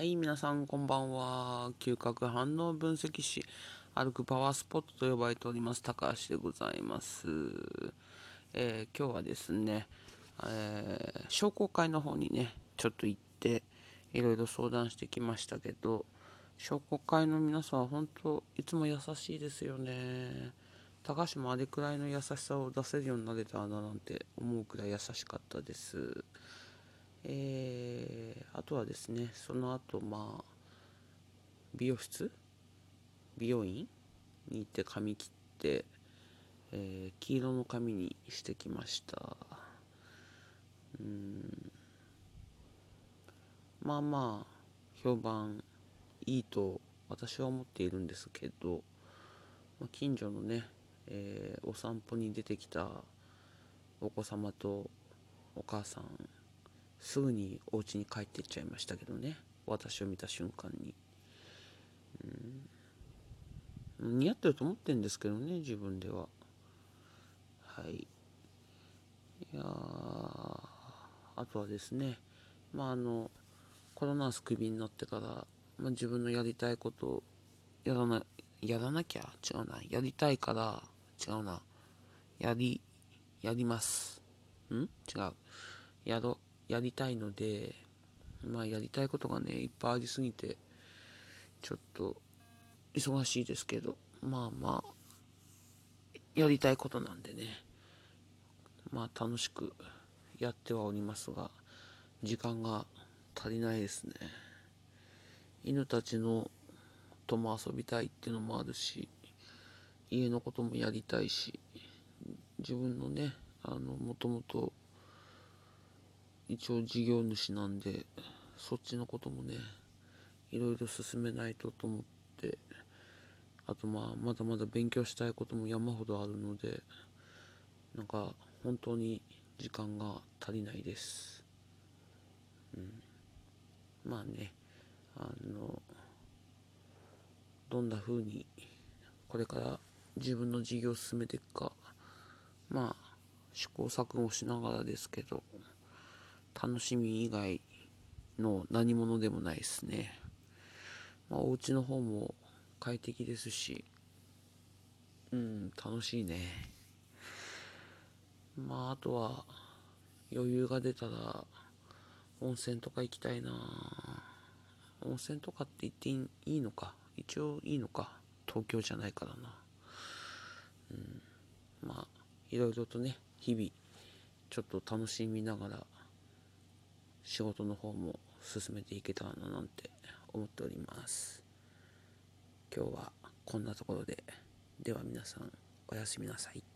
はい、皆さんこんばんは。嗅覚反応分析士、歩くパワースポットと呼ばれております、高橋でございます。えー、今日はですね、えー、商工会の方にね、ちょっと行って、いろいろ相談してきましたけど、商工会の皆さんは本当、いつも優しいですよね。高橋もあれくらいの優しさを出せるようになれたらななんて思うくらい優しかったです。えー、あとはですねその後まあ美容室？美容院に行って髪切って、えー、黄色の髪にしてきました。うん。まあまあ評判いいと私は思っているんですけど、まあ、近所のね、えー、お散歩に出てきたお子様とお母さんすぐにお家に帰っていっちゃいましたけどね。私を見た瞬間に、うん、似合ってると思ってるんですけどね自分では。はい。いやあとはですねまああのコロナスクビになってから、まあ、自分のやりたいことをやらなやらなきゃ違うな。やりたいから違うな。やりやります。ん？違う。やろやりたいので、まあやりたいことがね、いっぱいありすぎて、ちょっと忙しいですけど、まあまあ、やりたいことなんでね、まあ楽しくやってはおりますが、時間が足りないですね。犬たちのとも遊びたいっていうのもあるし、家のこともやりたいし、自分のね、あの、もともと一応事業主なんでそっちのこともねいろいろ進めないとと思ってあとまあまだまだ勉強したいことも山ほどあるのでなんか本当に時間が足りないです、うん、まあねあのどんな風にこれから自分の事業を進めていくかまあ試行錯誤しながらですけど楽しみ以外の何者でもないですね。まあ、お家の方も快適ですし、うん、楽しいね。まあ、あとは、余裕が出たら、温泉とか行きたいな温泉とかって言っていいのか一応いいのか東京じゃないからな。うん、まあ、いろいろとね、日々、ちょっと楽しみながら、仕事の方も進めていけたらななんて思っております。今日はこんなところで。では皆さんおやすみなさい。